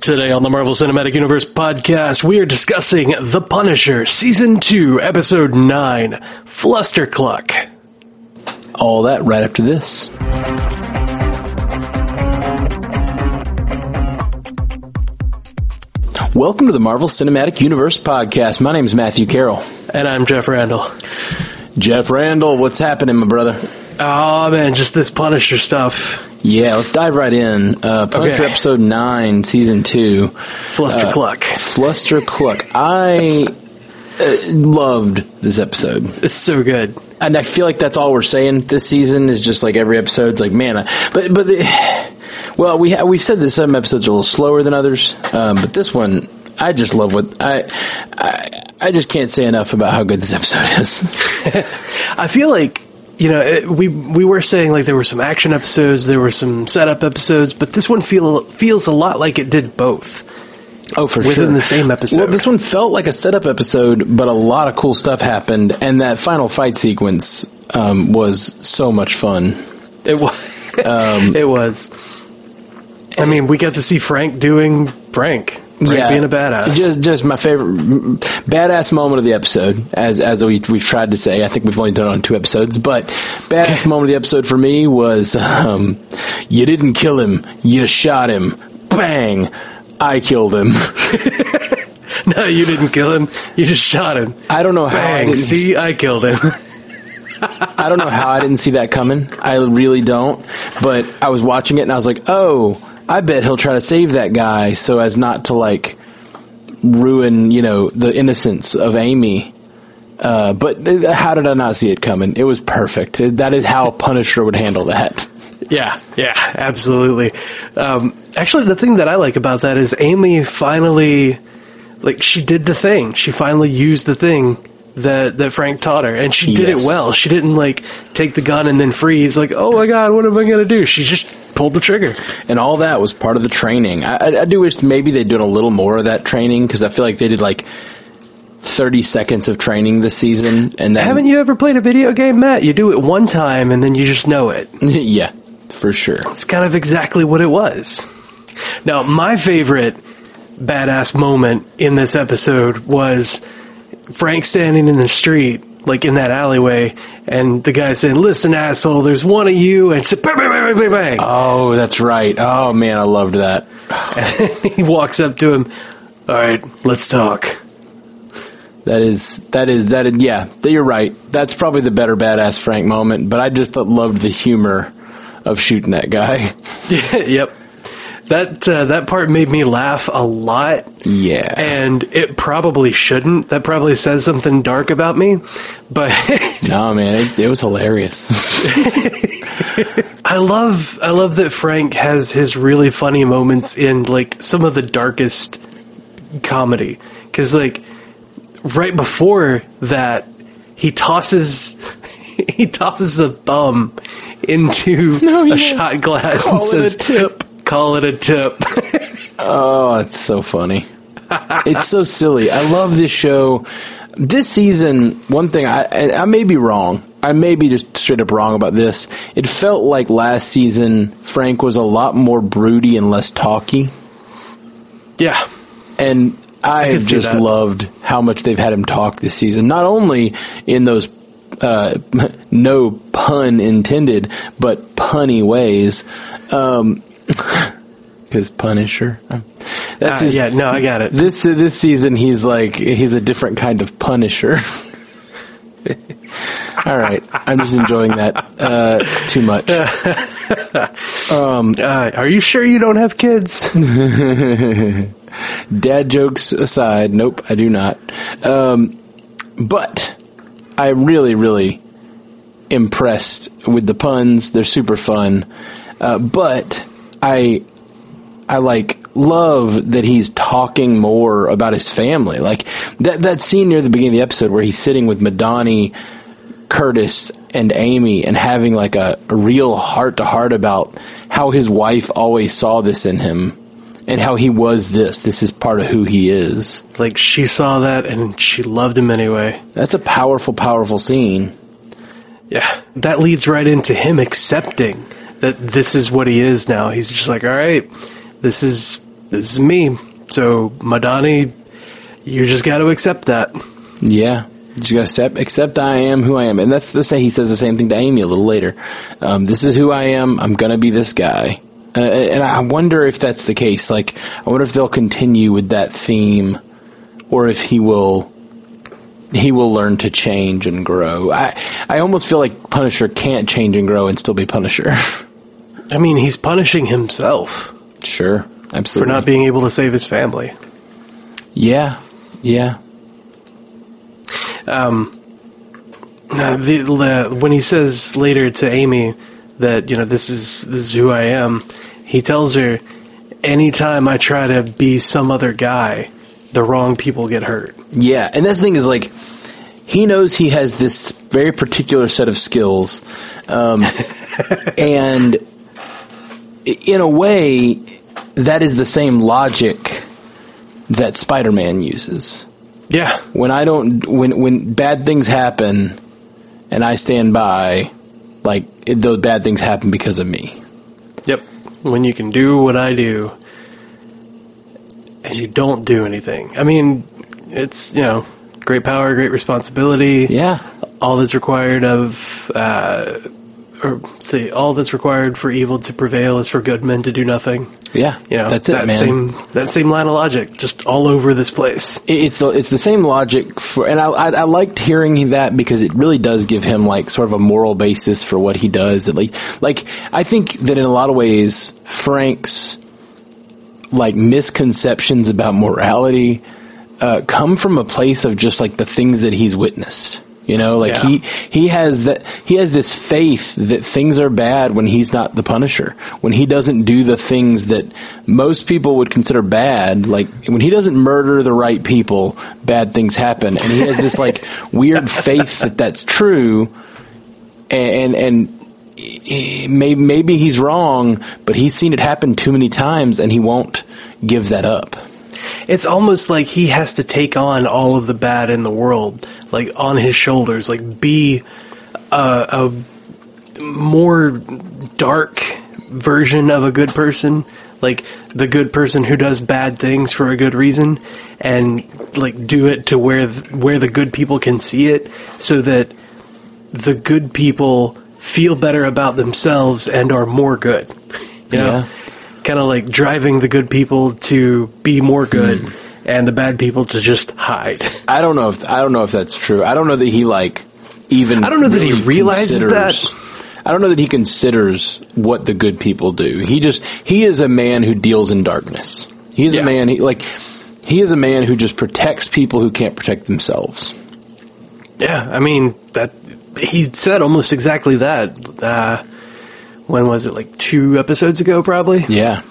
Today on the Marvel Cinematic Universe podcast, we are discussing The Punisher, Season 2, Episode 9, Flustercluck. All that right after this. Welcome to the Marvel Cinematic Universe podcast. My name is Matthew Carroll. And I'm Jeff Randall. Jeff Randall, what's happening, my brother? Oh man, just this Punisher stuff. Yeah, let's dive right in. Uh, Okay. episode 9, season 2. Flustercluck. Fluster Cluck. I uh, loved this episode. it's so good. And I feel like that's all we're saying this season is just like every episode's like, man, I, but, but, the, well, we, ha- we've said that some episodes are a little slower than others, um, but this one, I just love what, I, I, I just can't say enough about how good this episode is. I feel like you know it, we we were saying like there were some action episodes, there were some setup episodes, but this one feel feels a lot like it did both. Oh, for Within sure. Within the same episode. Well, this one felt like a setup episode, but a lot of cool stuff happened, and that final fight sequence um, was so much fun. It was. it was. I mean, we got to see Frank doing Frank. Frank being a badass. Just, just my favorite badass moment of the episode, as as we we've tried to say. I think we've only done it on two episodes, but badass moment of the episode for me was, um, you didn't kill him, you shot him, bang. I killed him. no, you didn't kill him. You just shot him. I don't know how I Bang. didn't See, I killed him. I don't know how I didn't see that coming. I really don't. But I was watching it and I was like, oh, I bet he'll try to save that guy so as not to like ruin, you know, the innocence of Amy. Uh, but how did I not see it coming? It was perfect. That is how Punisher would handle that. yeah, yeah, absolutely. Um, actually, the thing that I like about that is Amy finally, like, she did the thing. She finally used the thing that that Frank taught her, and she did Yes. it well. She didn't like take the gun and then freeze. Like, oh my god, what am I gonna do? She just pulled the trigger. And all that was part of the training. I, I, I do wish maybe they'd done a little more of that training because I feel like they did like 30 seconds of training this season. And then, Haven't you ever played a video game, Matt? You do it one time and then you just know it. yeah, for sure. It's kind of exactly what it was. Now, my favorite badass moment in this episode was Frank standing in the street, like in that alleyway, and the guy saying, "Listen, asshole, there's one of you," and it's bang, bang, bang, bang, bang. Oh, that's right. Oh man, I loved that. And he walks up to him. All right, let's talk. That is that is that is yeah. You're right. That's probably the better badass Frank moment. But I just loved the humor of shooting that guy. yep. That uh, that part made me laugh a lot. Yeah. And it probably shouldn't. That probably says something dark about me. But no man, it, it was hilarious. I love I love that Frank has his really funny moments in like some of the darkest comedy cuz like right before that he tosses he tosses a thumb into No, a shot glass Call and it a says tip. Call it a tip. oh, it's so funny. it's so silly. I love this show. This season, one thing I, I I may be wrong. I may be just straight up wrong about this. It felt like last season Frank was a lot more broody and less talky. yeah. and I, can have just that. loved how much they've had him talk this season. Not only in those uh, no pun intended, but punny ways. Because Punisher, that's Uh, his, yeah, no, I got it. This this season, he's like he's a different kind of Punisher. All right, I'm just enjoying that uh, too much. Uh, are you sure you don't have kids? Dad jokes aside, nope, I do not. Um, but I really, really impressed with the puns. They're super fun. Uh, but I, I like love that he's talking more about his family. Like that that scene near the beginning of the episode where he's sitting with Madani, Curtis, and Amy, and having like a, a real heart to heart about how his wife always saw this in him. And how he was this. This is part of who he is. like she saw that and she loved him anyway. That's a powerful, powerful scene. Yeah, that leads right into him accepting that this is what he is now. He's just like, all right, this is this is me. So Madani, you just got to accept that. Yeah. Just gotta accept, accept I am who I am. And that's the say he says the same thing to Amy a little later. Um, this is who I am. I'm gonna be this guy. Uh, and I wonder if that's the case. Like, I wonder if they'll continue with that theme or if he will, he will learn to change and grow. I, I almost feel like Punisher can't change and grow and still be Punisher. I mean, he's punishing himself sure. Absolutely. For not being able to save his family. yeah. Yeah. Um, uh, the, the, when he says later to Amy that you know this is this is who I am, he tells her, "Anytime I try to be some other guy, the wrong people get hurt." Yeah, and that's the thing is like he knows he has this very particular set of skills, um, and in a way, that is the same logic that Spider-Man uses. Yeah, When I don't, when when bad things happen, and I stand by, like it, those bad things happen because of me. yep. When you can do what I do, and you don't do anything. I mean, it's you know, great power, great responsibility. Yeah, all that's required of, uh, or say, all that's required for evil to prevail is for good men to do nothing. yeah, You know, that's it, that man. Same, that same line of logic, just all over this place. It's the it's the same logic for, and I, I I liked hearing that because it really does give him like sort of a moral basis for what he does. At least, like I think that in a lot of ways, Frank's like misconceptions about morality uh, come from a place of just like the things that he's witnessed. You know, like Yeah. he he has that he has this faith that things are bad when he's not the Punisher. When he doesn't do the things that most people would consider bad, like when he doesn't murder the right people, bad things happen. And he has this like weird faith that that's true. And and maybe maybe he's wrong, but he's seen it happen too many times, and he won't give that up. It's almost like he has to take on all of the bad in the world, like on his shoulders, like be a, a more dark version of a good person, like the good person who does bad things for a good reason, and like do it to where th- where the good people can see it, so that the good people feel better about themselves and are more good. You know, Yeah. kind of like driving the good people to be more good hmm. And the bad people to just hide. I don't know if I don't know if that's true. I don't know that he like even. I don't know that he realizes that. I don't know that he considers what the good people do. He just he is a man who deals in darkness. He is Yeah. a man he like he is a man who just protects people who can't protect themselves. Yeah, I mean that he said almost exactly that. Uh, when was it? Like two episodes ago, probably. Yeah.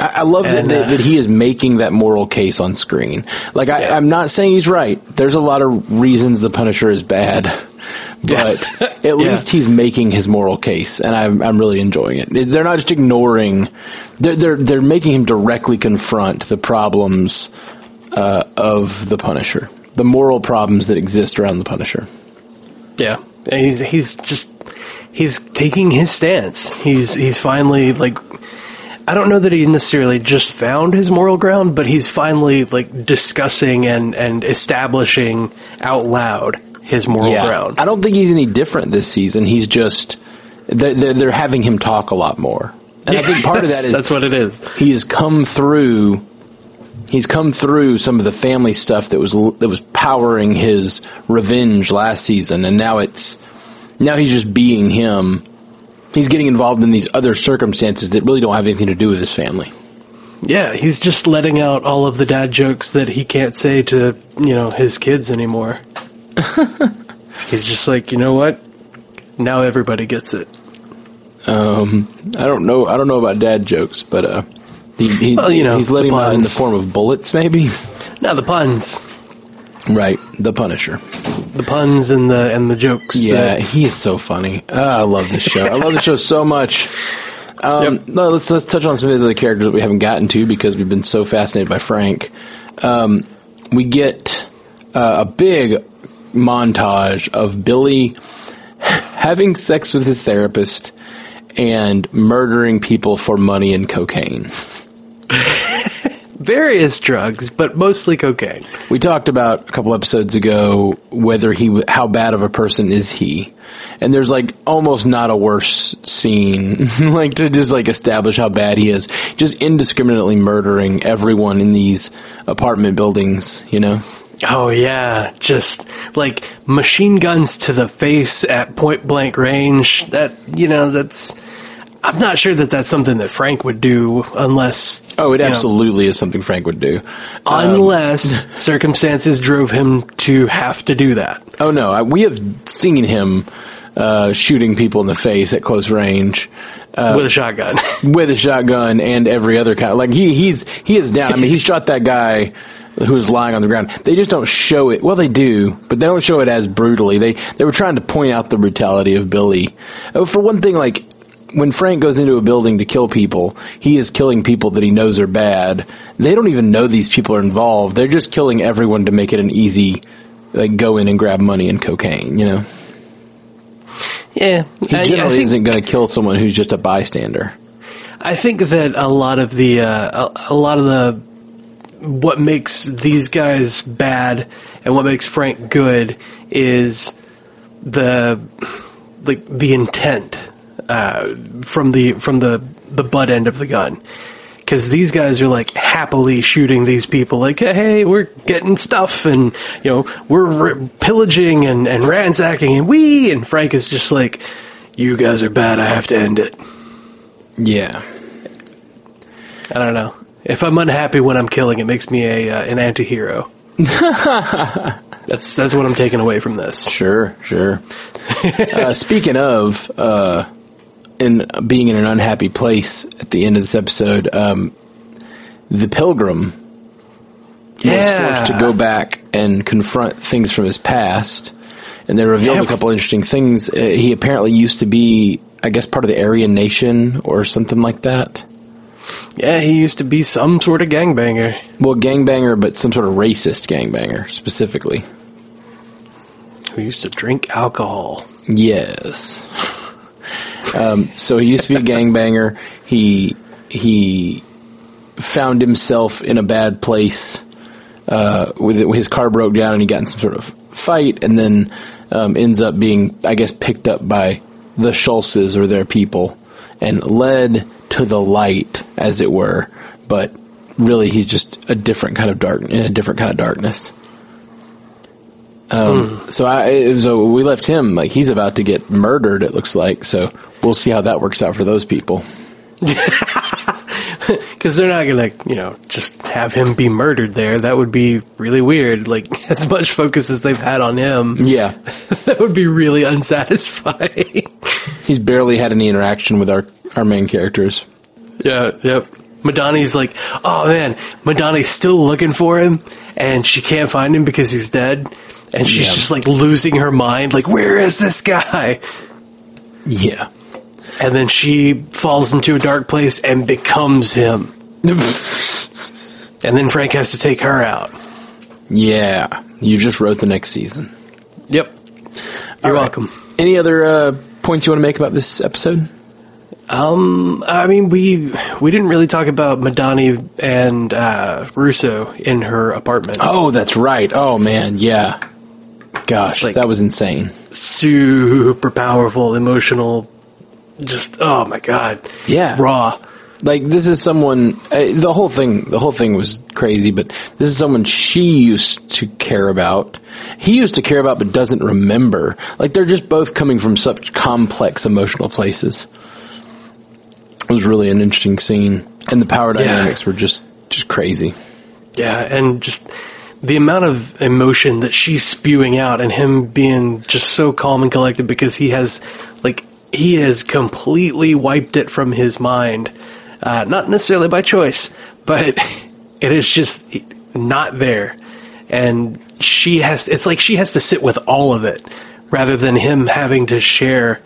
I, I love And, that, that, uh, that he is making that moral case on screen. Like, I, I'm not saying he's right. There's a lot of reasons the Punisher is bad, but at Yeah. least he's making his moral case, and I'm, I'm really enjoying it. They're not just ignoring, they're, they're, they're making him directly confront the problems, uh, of the Punisher. The moral problems that exist around the Punisher. Yeah, and he's he's just he's taking his stance. He's he's finally like I don't know that he necessarily just found his moral ground, but he's finally like discussing and and establishing out loud his moral ground. I don't think he's any different this season. He's just they're, they're, they're having him talk a lot more, and I think part of That's- that's what it is. he has come through. He's come through some of the family stuff that was that was powering his revenge last season, and now it's now he's just being him. He's getting involved in these other circumstances that really don't have anything to do with his family. Yeah, he's just letting out all of the dad jokes that he can't say to you know his kids anymore. he's just like, you know what? Now everybody gets it. Um, I don't know. I don't know about dad jokes, but uh, he, he, Well, you know, he's letting them out in the form of bullets, maybe. Now the puns, Right, the Punisher. The puns, and the and the jokes. Yeah, that- he is so funny. Ah, I love this show. I love the show so much. Um, no, let's let's touch on some of the other characters that we haven't gotten to because we've been so fascinated by Frank. Um, we get uh, a big montage of Billy having sex with his therapist and murdering people for money and cocaine. Various drugs, but mostly cocaine. We talked about a couple episodes ago whether he, how bad of a person is he, and there's like almost not a worse scene, like to just like establish how bad he is, just indiscriminately murdering everyone in these apartment buildings, you know. Oh yeah, just like machine guns to the face at point blank range. That you know, that's. I'm not sure that that's something that Frank would do unless. Oh, it you know, absolutely is something Frank would do. unless circumstances drove him to have to do that. Oh no, I, we have seen him uh, shooting people in the face at close range with a shotgun. with a shotgun and every other kind. Like he he's he is down. I mean, he shot that guy who was lying on the ground. They just don't show it. Well, they do, but they don't show it as brutally. They they were trying to point out the brutality of Billy. Uh, For one thing, like when Frank goes into a building to kill people, he is killing people that he knows are bad. They don't even know these people are involved. They're just killing everyone to make it an easy, like go in and grab money and cocaine. You know, yeah, he I- I generally think- isn't going to kill someone who's just a bystander. I think that a lot of the uh, a, a lot of the what makes these guys bad and what makes Frank good is the like the intent uh, from the from the the butt end of the gun. Because these guys are like happily shooting these people, like, hey, we're getting stuff, and you know, we're r- pillaging and, and ransacking, and we. And Frank is just like, you guys are bad. I have to end it. Yeah. I don't know. If I'm unhappy when I'm killing, it makes me a uh, an anti-hero. that's that's what I'm taking away from this. Sure, sure. uh, speaking of, uh, in being in an unhappy place at the end of this episode, um, the pilgrim was forced to go back and confront things from his past, and they revealed Yeah. a couple interesting things. Uh, he apparently used to be, I guess, part of the Aryan Nation or something like that. Yeah, he used to be some sort of gangbanger. Well, gangbanger, but some sort of racist gangbanger specifically. Who used to drink alcohol. Yes. Um, so he used to be a gangbanger. He he found himself in a bad place. Uh, with it, his car broke down and he got in some sort of fight, and then um, ends up being, I guess, picked up by the Schultzes or their people and led to the light, as it were. But really, he's just a different kind of dark, in a different kind of darkness. Um, So I, so we left him like he's about to get murdered. It looks like. So we'll see how that works out for those people. Because they're not gonna, you know, just have him be murdered there. That would be really weird. Like, as much focus as they've had on him, Yeah, that would be really unsatisfying. he's barely had any interaction with our our main characters. Yeah, yep. Madani's like, oh man, Madani's still looking for him, and she can't find him because he's dead, and she's Yeah. just like losing her mind, like, where is this guy? Yeah. And then she falls into a dark place and becomes him. And then Frank has to take her out. Yeah, you just wrote the next season. Yep. You're All right. welcome. Any other uh, points you want to make about this episode? Um, I mean, we we didn't really talk about Madani and uh, Russo in her apartment. Oh, that's right. Oh man, yeah. Gosh, Like- that was insane. Super powerful, emotional. Just oh my god, Yeah. raw. Like this is someone. Uh, the whole thing. The whole thing was crazy, but this is someone she used to care about. He used to care about, but doesn't remember. Like they're just both coming from such complex emotional places. It was really an interesting scene, and the power Yeah. dynamics were just just crazy. Yeah, and just the amount of emotion that she's spewing out, and him being just so calm and collected because he has, like, he has completely wiped it from his mind. Uh, not necessarily by choice, but it is just not there. And she has, it's like she has to sit with all of it rather than him having to share,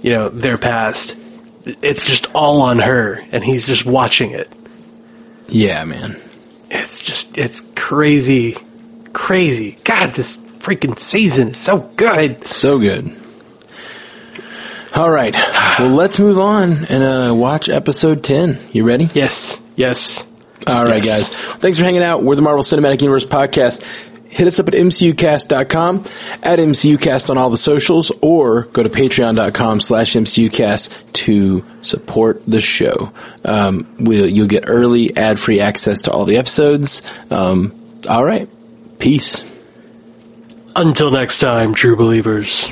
you know, their past. It's just all on her, and he's just watching it Yeah, man. it's just it's crazy crazy god this freaking season is so good So good. All right. Well, let's move on and uh, watch episode 10. You ready? yes yes All right, Yes. guys. Thanks for hanging out. We're the Marvel Cinematic Universe podcast. Hit us up at mcucast.com, at mcucast on all the socials, or go to patreon.com slash mcucast to support the show. Um, we'll, you'll get early ad-free access to all the episodes. Um, all right. Peace. Until next time, true believers.